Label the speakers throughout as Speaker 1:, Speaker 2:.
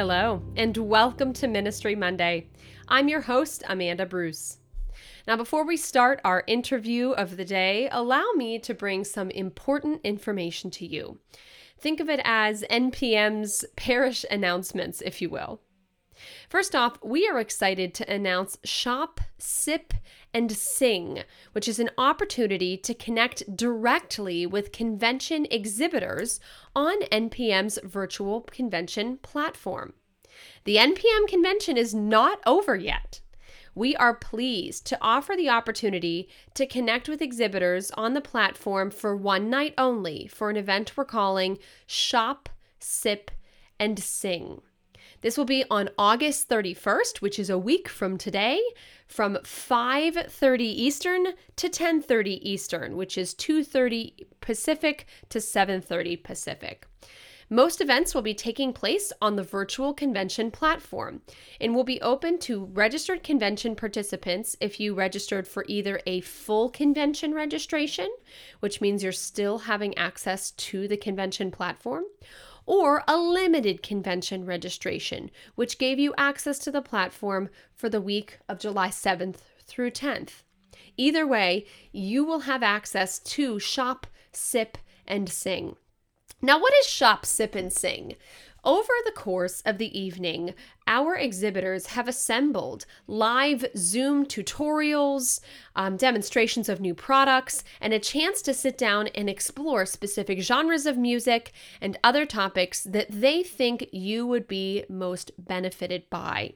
Speaker 1: Hello, and welcome to Ministry Monday. I'm your host, Amanda Bruce. Now, before we start our interview of the day, allow me to bring some important information to you. Think of it as NPM's parish announcements, if you will. First off, we are excited to announce Shop, Sip, and Sing, which is an opportunity to connect directly with convention exhibitors on NPM's virtual convention platform. The NPM convention is not over yet. We are pleased to offer the opportunity to connect with exhibitors on the platform for one night only for an event we're calling Shop, Sip, and Sing. This will be on August 31st, which is a week from today, from 5:30 Eastern to 10:30 Eastern, which is 2:30 Pacific to 7:30 Pacific. Most events will be taking place on the virtual convention platform and will be open to registered convention participants if you registered for either a full convention registration, which means you're still having access to the convention platform, or a limited convention registration, which gave you access to the platform for the week of July 7th through 10th. Either way, you will have access to Shop, Sip, and Sing. Now, what is Shop, Sip, and Sing? Over the course of the evening, our exhibitors have assembled live Zoom tutorials, um, demonstrations of new products, and a chance to sit down and explore specific genres of music and other topics that they think you would be most benefited by.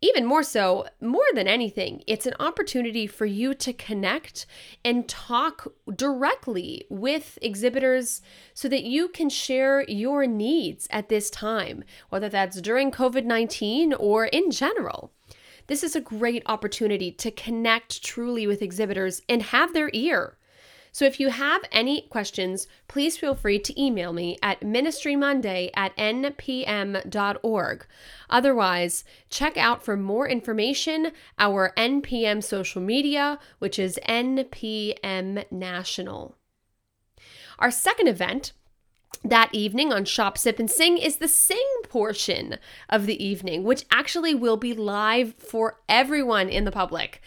Speaker 1: Even more so, more than anything, it's an opportunity for you to connect and talk directly with exhibitors so that you can share your needs at this time, whether that's during COVID 19 or in general. This is a great opportunity to connect truly with exhibitors and have their ear. So if you have any questions, please feel free to email me at ministrymonday at npm.org. Otherwise, check out for more information our NPM social media, which is NPM National. Our second event that evening on Shop, Sip, and Sing is the sing portion of the evening, which actually will be live for everyone in the public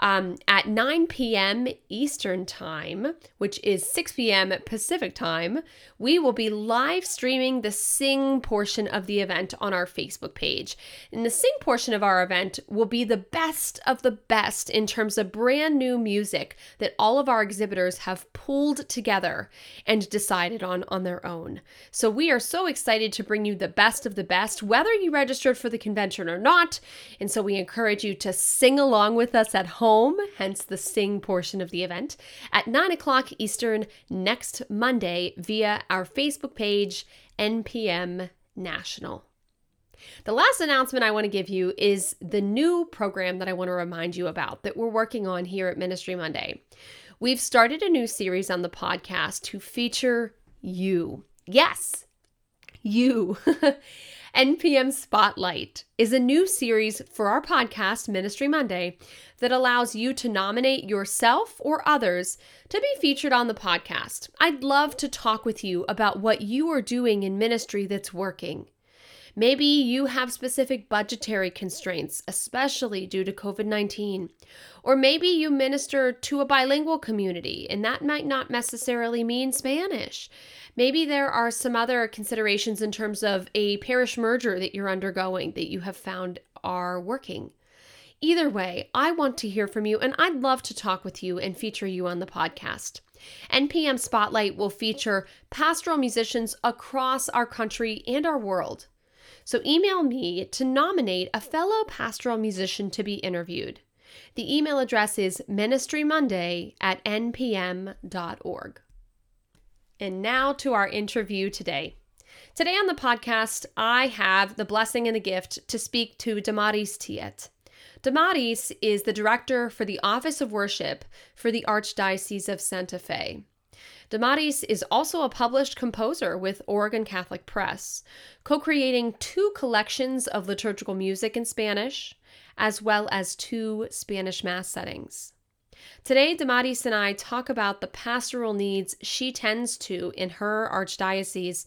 Speaker 1: um, at 9 p.m. Eastern Time, which is 6 p.m. Pacific Time, we will be live streaming the sing portion of the event on our Facebook page. And the sing portion of our event will be the best of the best in terms of brand new music that all of our exhibitors have pulled together and decided on on their own. So we are so excited to bring you the best of the best, whether you registered for the convention or not. And so we encourage you to sing along with us at home home, hence the sing portion of the event, at 9 o'clock Eastern next Monday via our Facebook page, NPM National. The last announcement I want to give you is the new program that I want to remind you about that we're working on here at Ministry Monday. We've started a new series on the podcast to feature you. Yes, you. NPM Spotlight is a new series for our podcast, Ministry Monday, that allows you to nominate yourself or others to be featured on the podcast. I'd love to talk with you about what you are doing in ministry that's working. Maybe you have specific budgetary constraints, especially due to COVID 19. Or maybe you minister to a bilingual community, and that might not necessarily mean Spanish. Maybe there are some other considerations in terms of a parish merger that you're undergoing that you have found are working. Either way, I want to hear from you, and I'd love to talk with you and feature you on the podcast. NPM Spotlight will feature pastoral musicians across our country and our world. So email me to nominate a fellow pastoral musician to be interviewed. The email address is ministrymonday at npm.org. And now to our interview today. Today on the podcast, I have the blessing and the gift to speak to Damaris Thillet. Damaris is the director for the Office of Worship for the Archdiocese of Santa Fe. Damaris is also a published composer with Oregon Catholic Press, co creating two collections of liturgical music in Spanish, as well as two Spanish Mass settings. Today, Damaris and I talk about the pastoral needs she tends to in her archdiocese,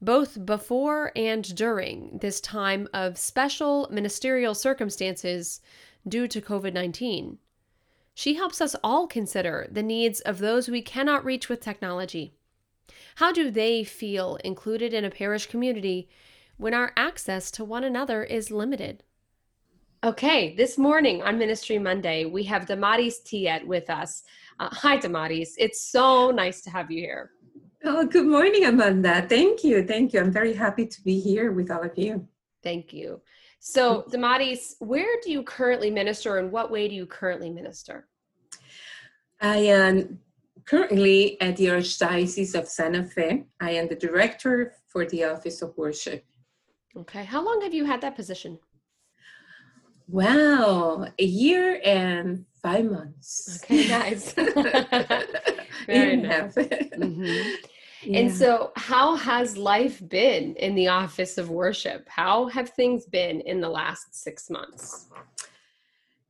Speaker 1: both before and during this time of special ministerial circumstances due to COVID 19. She helps us all consider the needs of those we cannot reach with technology. How do they feel included in a parish community when our access to one another is limited? Okay, this morning on Ministry Monday, we have Damaris Thillet with us. Uh, hi, Damaris. It's so nice to have you here.
Speaker 2: Oh, good morning, Amanda. Thank you. Thank you. I'm very happy to be here with all of you.
Speaker 1: Thank you. So, Damaris, where do you currently minister and what way do you currently minister?
Speaker 2: I am currently at the Archdiocese of Santa Fe. I am the director for the Office of Worship.
Speaker 1: Okay. How long have you had that position?
Speaker 2: Wow, a year and five months.
Speaker 1: Okay, nice. Very nice. Mm-hmm. Yeah. And so, how has life been in the office of worship? How have things been in the last six months?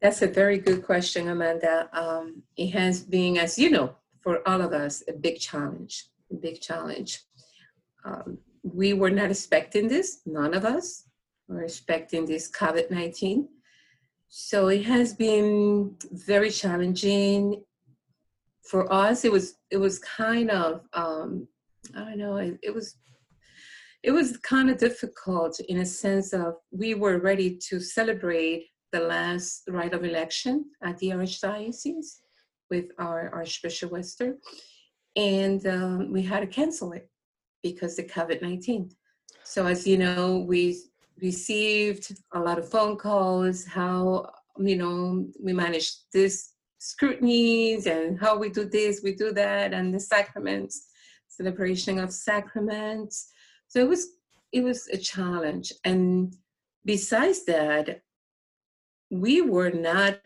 Speaker 2: That's a very good question, Amanda. Um, it has been, as you know, for all of us, a big challenge. A big challenge. Um, we were not expecting this. None of us were expecting this COVID 19. So it has been very challenging for us. It was it was kind of um, I don't know. It, it was it was kind of difficult in a sense of we were ready to celebrate the last rite of election at the Archdiocese with our Archbishop Wester, and um, we had to cancel it because of COVID nineteen. So as you know, we received a lot of phone calls. How you know we manage this scrutinies and how we do this, we do that, and the sacraments celebration of sacraments. So it was it was a challenge. And besides that, we were not,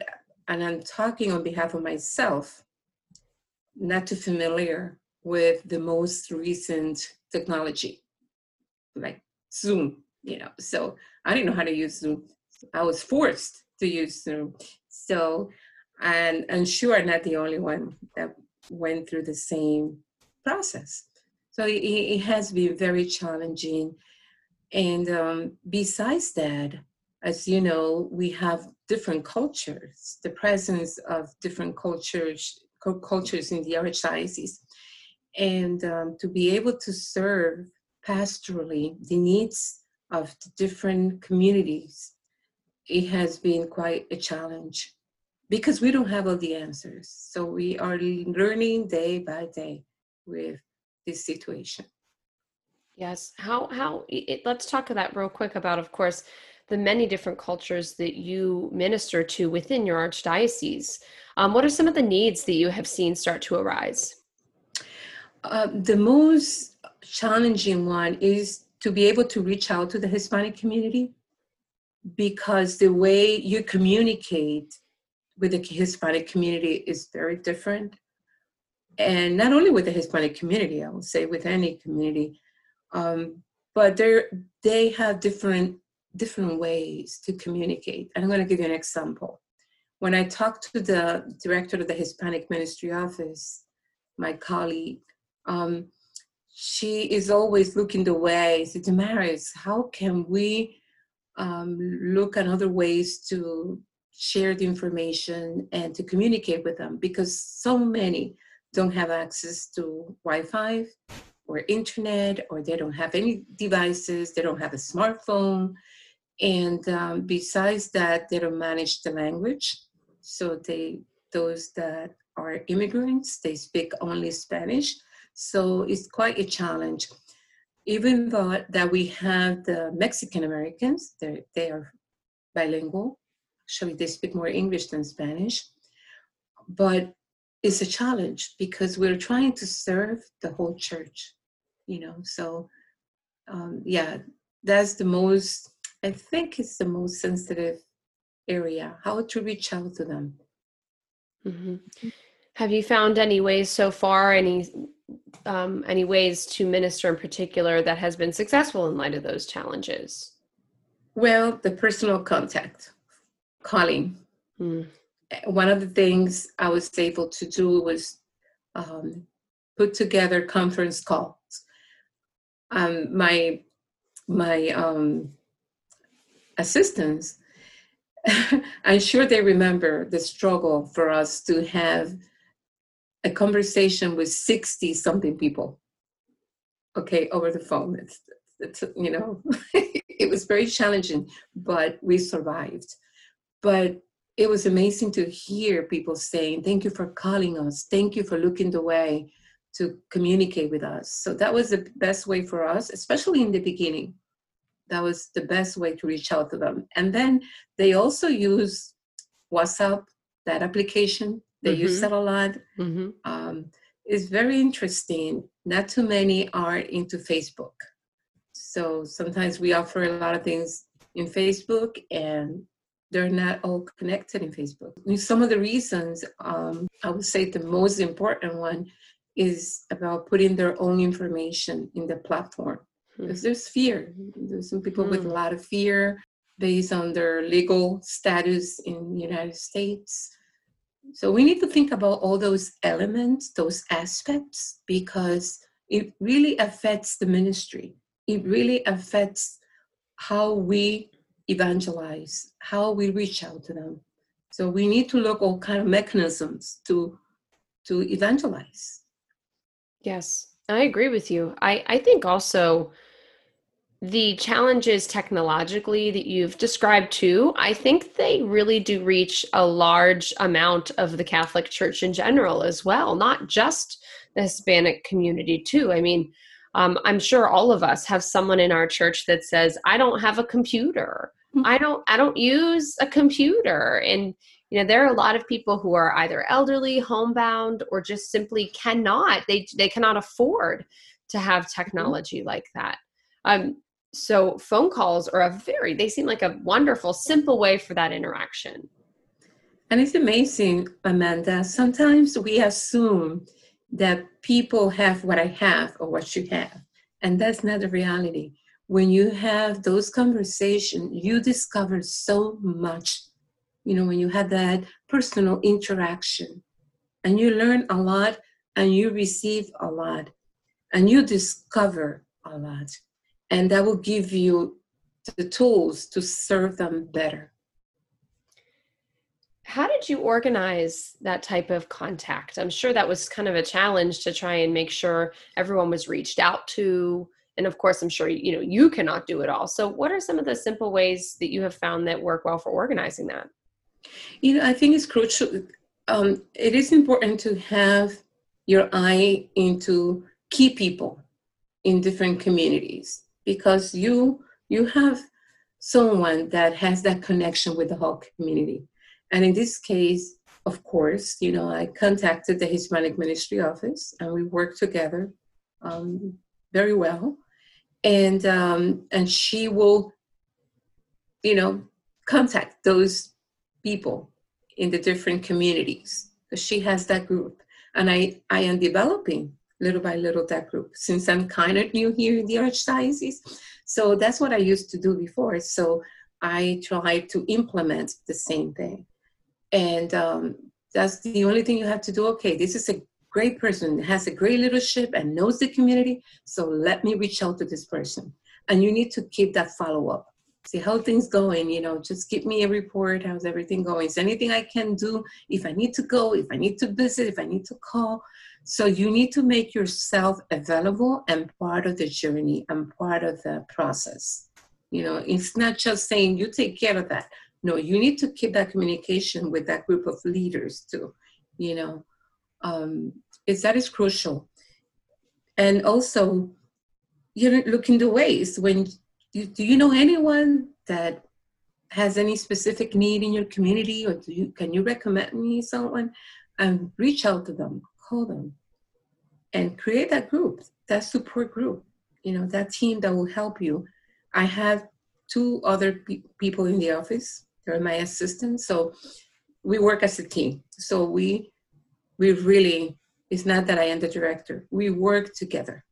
Speaker 2: and I'm talking on behalf of myself, not too familiar with the most recent technology, like Zoom, you know. So I didn't know how to use Zoom. I was forced to use Zoom. So, and I'm sure I'm not the only one that went through the same process. So it, it has been very challenging. And um, besides that, as you know, we have different cultures, the presence of different cultures, cultures in the archdiocese. And um, to be able to serve pastorally the needs of the different communities, it has been quite a challenge because we don't have all the answers. So we are learning day by day with this situation.
Speaker 1: Yes. How how it, let's talk of that real quick about of course the many different cultures that you minister to within your archdiocese. Um, what are some of the needs that you have seen start to arise?
Speaker 2: Uh, the most challenging one is to be able to reach out to the Hispanic community because the way you communicate with the Hispanic community is very different and not only with the Hispanic community, I would say with any community, um, but they they have different different ways to communicate. And I'm going to give you an example. When I talked to the director of the Hispanic Ministry Office, my colleague, um, she is always looking the way. So Damaris, how can we um, look at other ways to share the information and to communicate with them? Because so many don't have access to Wi-Fi or internet, or they don't have any devices. They don't have a smartphone, and um, besides that, they don't manage the language. So they those that are immigrants, they speak only Spanish so it's quite a challenge. Even though that we have the Mexican Americans, they are bilingual. Actually, they speak more English than Spanish. But it's a challenge because we're trying to serve the whole church, you know. So, um, yeah, that's the most, I think it's the most sensitive area, how to reach out to them.
Speaker 1: Mm-hmm. Have you found any ways so far, any um, any ways to minister in particular that has been successful in light of those challenges?
Speaker 2: Well, the personal contact, calling. Mm. One of the things I was able to do was um, put together conference calls. Um, my my um, assistants, I'm sure they remember the struggle for us to have a conversation with 60 something people. Okay over the phone. It's, it's you know it was very challenging but we survived. But it was amazing to hear people saying thank you for calling us. Thank you for looking the way to communicate with us. So that was the best way for us especially in the beginning. That was the best way to reach out to them. And then they also use whatsapp that application they mm-hmm. use that a lot. Mm-hmm. Um, it's very interesting. Not too many are into Facebook. So sometimes we offer a lot of things in Facebook and they're not all connected in Facebook. And some of the reasons, um, I would say the most important one is about putting their own information in the platform. Mm-hmm. Because there's fear. There's some people mm-hmm. with a lot of fear based on their legal status in the United States. So we need to think about all those elements, those aspects, because it really affects the ministry. It really affects how we evangelize, how we reach out to them. So we need to look all kind of mechanisms to to evangelize.
Speaker 1: Yes, I agree with you. I, I think also the challenges technologically that you've described too, I think they really do reach a large amount of the Catholic Church in general as well, not just the Hispanic community too. I mean, um, I'm sure all of us have someone in our church that says, "I don't have a computer. Mm-hmm. I don't. I don't use a computer." And you know, there are a lot of people who are either elderly, homebound, or just simply cannot. They they cannot afford to have mm-hmm. technology like that. Um, so phone calls are a very they seem like a wonderful simple way for that interaction.
Speaker 2: And it's amazing amanda sometimes we assume that people have what i have or what you have and that's not the reality. When you have those conversations you discover so much you know when you have that personal interaction and you learn a lot and you receive a lot and you discover a lot and that will give you the tools to serve them better.
Speaker 1: How did you organize that type of contact? I'm sure that was kind of a challenge to try and make sure everyone was reached out to. And of course, I'm sure you know you cannot do it all. So, what are some of the simple ways that you have found that work well for organizing that?
Speaker 2: You know, I think it's crucial. Um, it is important to have your eye into key people in different communities because you you have someone that has that connection with the whole community. And in this case, of course, you know, I contacted the Hispanic Ministry Office and we worked together um, very well. And um, and she will, you know, contact those people in the different communities because she has that group. And I, I am developing little by little that group since I'm kind of new here in the Archdiocese. So that's what I used to do before. So I try to implement the same thing. And um, that's the only thing you have to do. Okay, this is a great person, has a great leadership and knows the community. So let me reach out to this person. And you need to keep that follow up. See how things going, you know, just give me a report. How's everything going? Is anything I can do if I need to go, if I need to visit, if I need to call? So you need to make yourself available and part of the journey and part of the process. You know, it's not just saying you take care of that. No, you need to keep that communication with that group of leaders too. You know, um, is that is crucial. And also, you know, look into ways when you, do you know anyone that has any specific need in your community, or do you can you recommend me someone? And reach out to them, call them, and create that group, that support group. You know, that team that will help you. I have two other pe- people in the office. They're my assistants, so we work as a team. So we we really it's not that I am the director. We work together.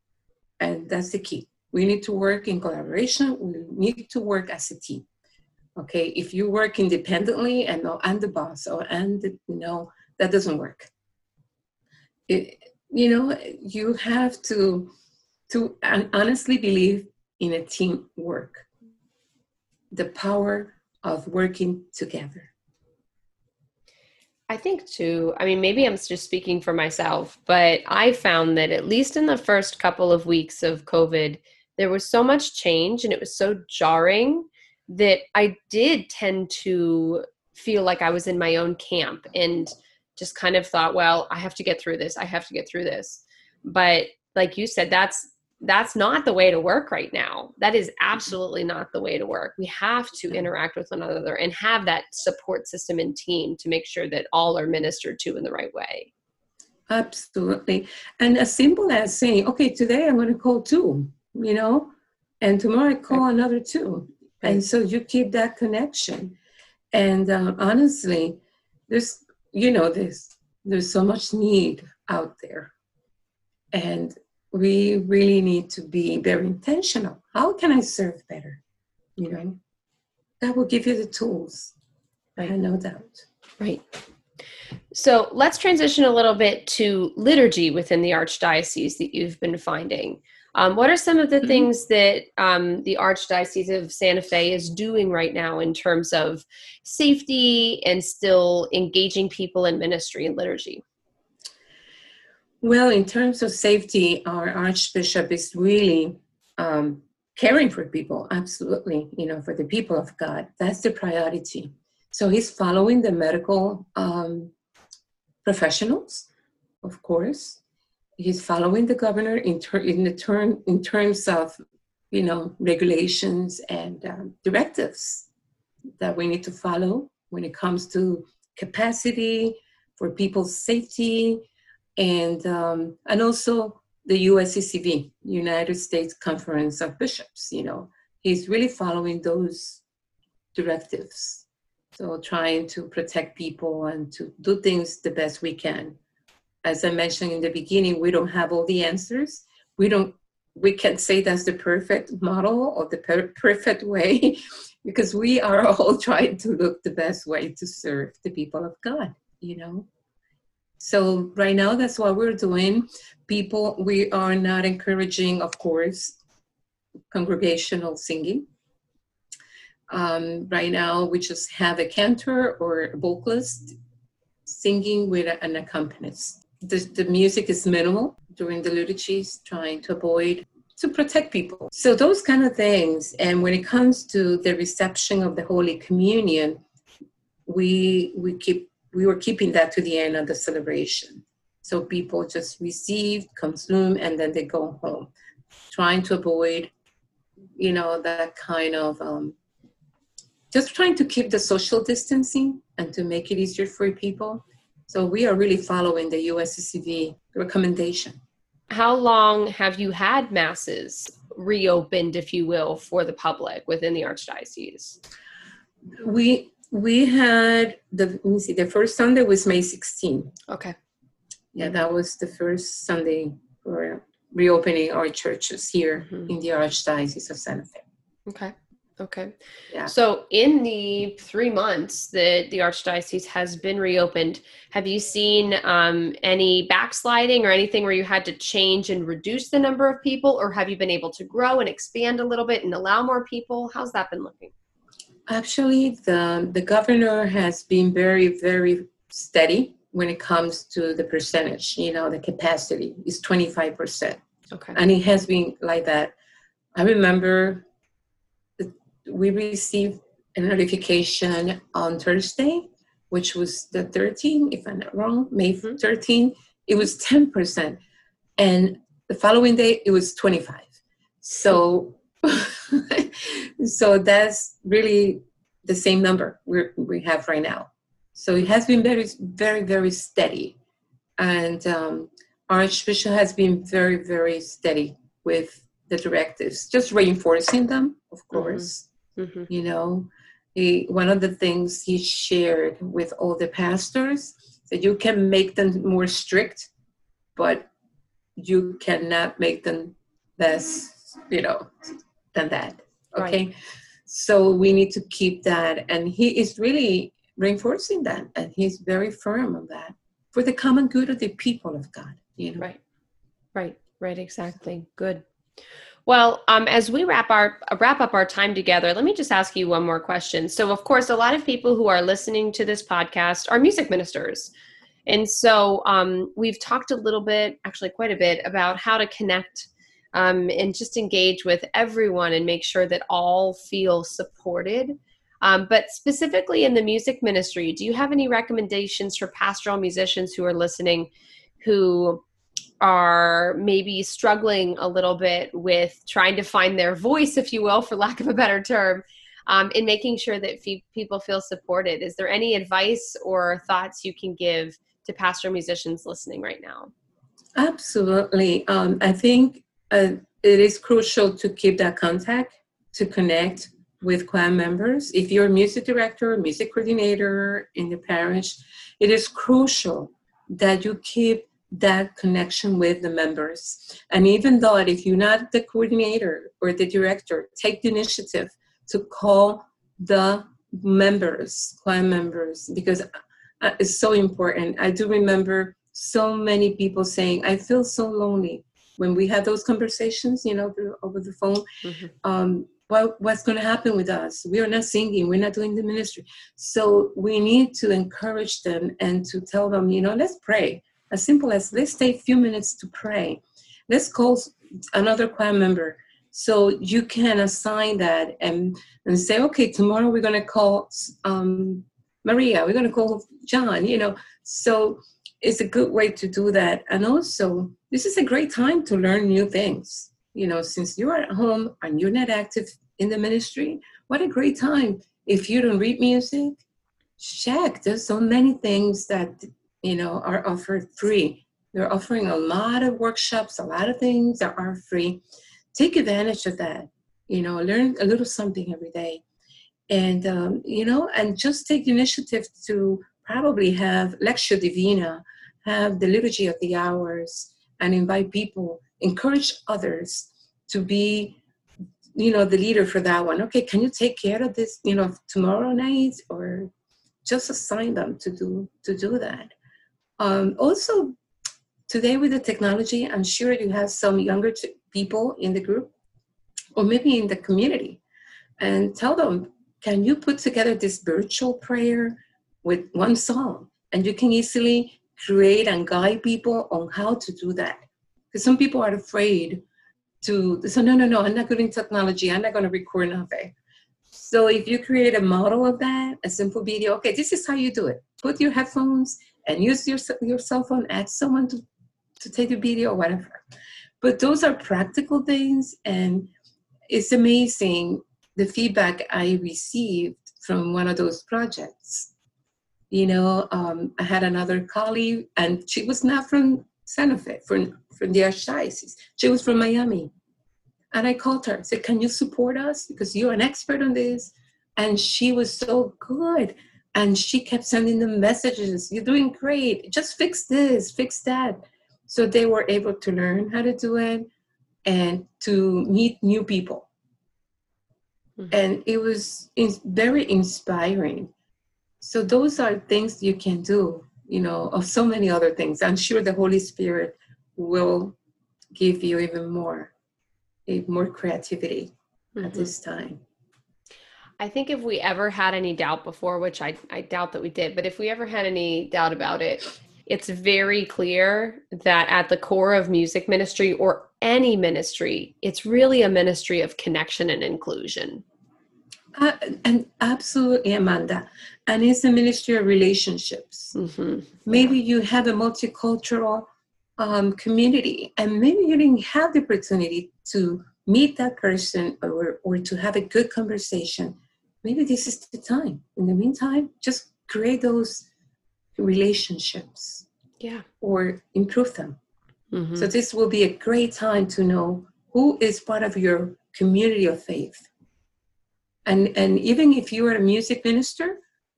Speaker 2: And that's the key. We need to work in collaboration. We need to work as a team. Okay, if you work independently and no, I'm the boss or and you know that doesn't work. It, you know, you have to to honestly believe in a team work. The power of working together.
Speaker 1: I think too, I mean, maybe I'm just speaking for myself, but I found that at least in the first couple of weeks of COVID, there was so much change and it was so jarring that I did tend to feel like I was in my own camp and just kind of thought, well, I have to get through this. I have to get through this. But like you said, that's that's not the way to work right now. That is absolutely not the way to work. We have to interact with one another and have that support system and team to make sure that all are ministered to in the right way.
Speaker 2: Absolutely. And as simple as saying, okay, today I'm going to call two, you know, and tomorrow I call right. another two. Right. And so you keep that connection. And uh, honestly, there's, you know, this, there's so much need out there. And we really need to be very intentional. How can I serve better? You know, that will give you the tools. I have no doubt.
Speaker 1: Right. So let's transition a little bit to liturgy within the Archdiocese that you've been finding. Um, what are some of the mm-hmm. things that um, the Archdiocese of Santa Fe is doing right now in terms of safety and still engaging people in ministry and liturgy?
Speaker 2: Well, in terms of safety, our Archbishop is really um, caring for people, absolutely, you know, for the people of God. That's the priority. So he's following the medical um, professionals, of course. He's following the governor in, ter- in the term in terms of, you know, regulations and um, directives that we need to follow when it comes to capacity for people's safety, and um, and also the USCCB, United States Conference of Bishops. You know, he's really following those directives. So trying to protect people and to do things the best we can. As I mentioned in the beginning, we don't have all the answers. We don't. We can't say that's the perfect model or the per- perfect way, because we are all trying to look the best way to serve the people of God. You know. So right now, that's what we're doing. People, we are not encouraging, of course, congregational singing. Um, right now, we just have a cantor or a vocalist singing with an accompanist. The, the music is minimal during the liturgies, trying to avoid to protect people. So those kind of things. And when it comes to the reception of the Holy Communion, we we keep we were keeping that to the end of the celebration. So people just receive, consume, and then they go home, trying to avoid, you know, that kind of um, just trying to keep the social distancing and to make it easier for people. So we are really following the USCCB recommendation.
Speaker 1: How long have you had masses reopened, if you will, for the public within the Archdiocese?
Speaker 2: We we had the let me see the first sunday was may 16
Speaker 1: okay
Speaker 2: yeah that was the first sunday for reopening our churches here mm-hmm. in the archdiocese of santa fe
Speaker 1: okay Okay. Yeah. So in the three months that the archdiocese has been reopened, have you seen um, any backsliding or anything where you had to change and reduce the number of people, or have you been able to grow and expand a little bit and allow more people? How's that been looking?
Speaker 2: Actually, the the governor has been very very steady when it comes to the percentage. You know, the capacity is twenty five percent. Okay. And it has been like that. I remember we received a notification on Thursday, which was the 13th, if I'm not wrong, May 13th. Mm-hmm. It was 10%. And the following day, it was 25. So, so that's really the same number we we have right now. So it has been very, very, very steady. And um, Archbishop has been very, very steady with the directives, just reinforcing them, of mm-hmm. course. Mm-hmm. You know, he, one of the things he shared with all the pastors that you can make them more strict, but you cannot make them less, you know, than that. Okay. Right. So we need to keep that. And he is really reinforcing that. And he's very firm on that for the common good of the people of God. You know?
Speaker 1: Right. Right. Right. Exactly. Good. Well, um, as we wrap our wrap up our time together, let me just ask you one more question. So, of course, a lot of people who are listening to this podcast are music ministers, and so um, we've talked a little bit, actually quite a bit, about how to connect um, and just engage with everyone and make sure that all feel supported. Um, but specifically in the music ministry, do you have any recommendations for pastoral musicians who are listening, who are maybe struggling a little bit with trying to find their voice, if you will, for lack of a better term, um, in making sure that people feel supported. Is there any advice or thoughts you can give to pastoral musicians listening right now?
Speaker 2: Absolutely. Um, I think uh, it is crucial to keep that contact, to connect with choir members. If you're a music director, music coordinator in the parish, it is crucial that you keep that connection with the members. And even though if you're not the coordinator or the director, take the initiative to call the members, choir members, because uh, it's so important. I do remember so many people saying, I feel so lonely when we had those conversations, you know, over the phone. Mm-hmm. Um, what, what's going to happen with us? We are not singing, we're not doing the ministry. So we need to encourage them and to tell them, you know, let's pray as simple as let's take a few minutes to pray. Let's call another choir member. So you can assign that and, and say, okay, tomorrow we're going to call um, Maria, we're going to call John, you know. So it's a good way to do that. And also, this is a great time to learn new things. You know, since you are at home and you're not active in the ministry, what a great time. If you don't read music, check. There's so many things that you know, are offered free. They're offering a lot of workshops, a lot of things that are free. Take advantage of that. You know, learn a little something every day, and um, you know, and just take the initiative to probably have lectio divina, have the liturgy of the hours, and invite people, encourage others to be you know the leader for that one okay can you take care of this you know tomorrow night or just assign them to do to do that um, also, today with the technology, I'm sure you have some younger t- people in the group or maybe in the community and tell them, can you put together this virtual prayer with one song? And you can easily create and guide people on how to do that. Because some people are afraid to say, no, no, no, I'm not good in technology. I'm not going to record nothing. So if you create a model of that, a simple video, okay, this is how you do it. Put your headphones and use your, your cell phone, ask someone to, to take a video or whatever. But those are practical things, and it's amazing the feedback I received from one of those projects. You know, um, I had another colleague, and she was not from Santa Fe, from, from the Archdiocese. She was from Miami. And I called her, said, Can you support us? Because you're an expert on this. And she was so good and she kept sending them messages you're doing great just fix this fix that so they were able to learn how to do it and to meet new people mm-hmm. and it was in- very inspiring. So those are things you can do, you know, of so many other things. I'm sure the Holy Spirit will give you even more, more creativity mm-hmm. at this time.
Speaker 1: I think if we ever had any doubt before, which I, I doubt that we did, but if we ever had any doubt about it, it's very clear that at the core of music ministry or any ministry, it's really a ministry of connection and inclusion.
Speaker 2: Uh, and absolutely, Amanda. And it's a ministry of relationships. Mm-hmm. Maybe you have a multicultural um, community, and maybe you didn't have the opportunity to meet that person or, or to have a good conversation maybe this is the time. In the meantime, just create those relationships.
Speaker 1: Yeah.
Speaker 2: Or improve them. Mm-hmm. So this will be a great time to know who is part of your community of faith. And and even if you are a music minister,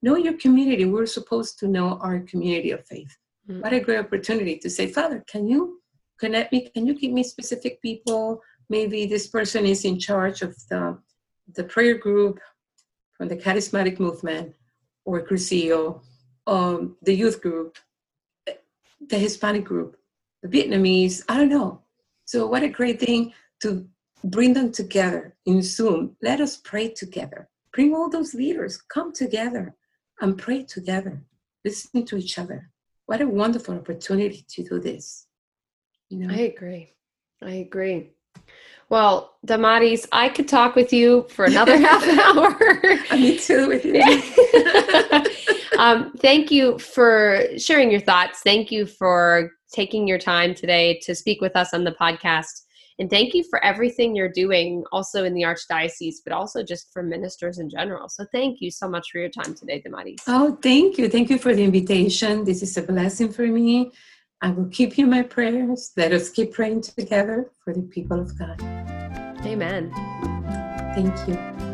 Speaker 2: know your community. We're supposed to know our community of faith. Mm-hmm. What a great opportunity to say, Father, can you connect me? Can you give me specific people? Maybe this person is in charge of the the prayer group from the charismatic movement or Cursillo, um, the youth group, the Hispanic group, the Vietnamese, I don't know. So, what a great thing to bring them together in Zoom. Let us pray together. Bring all those leaders, come together and pray together, listening to each other. What a wonderful opportunity to do this.
Speaker 1: You know? I agree. I agree. Well, Damaris, I could talk with you for another half hour.
Speaker 2: Me too, with you.
Speaker 1: um, thank you for sharing your thoughts. Thank you for taking your time today to speak with us on the podcast. And thank you for everything you're doing, also in the Archdiocese, but also just for ministers in general. So thank you so much for your time today, Damaris.
Speaker 2: Oh, thank you. Thank you for the invitation. This is a blessing for me. I will keep you in my prayers. Let us keep praying together for the people of God.
Speaker 1: Amen.
Speaker 2: Thank you.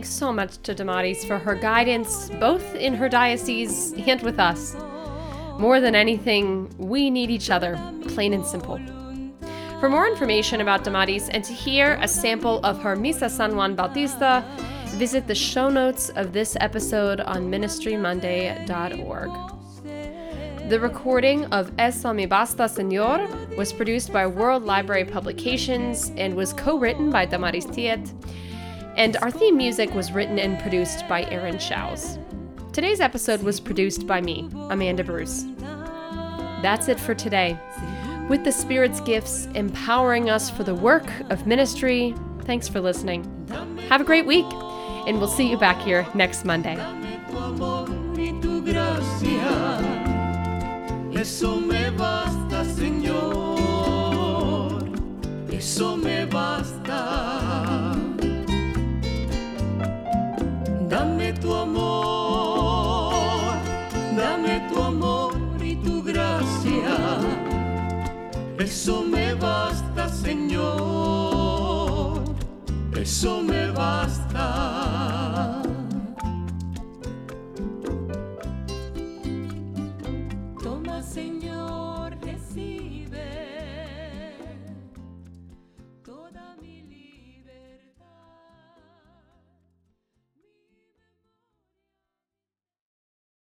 Speaker 1: Thanks so much to Damaris for her guidance, both in her diocese and with us. More than anything, we need each other, plain and simple. For more information about Damaris and to hear a sample of her Misa San Juan Bautista, visit the show notes of this episode on ministrymonday.org. The recording of Eso me basta, Señor was produced by World Library Publications and was co written by Damaris Thillet and our theme music was written and produced by Aaron Schaus. Today's episode was produced by me, Amanda Bruce. That's it for today. With the Spirit's gifts empowering us for the work of ministry, thanks for listening. Have a great week, and we'll see you back here next Monday. Eso me basta, Señor. Eso me Eso me basta, Señor. Eso me basta.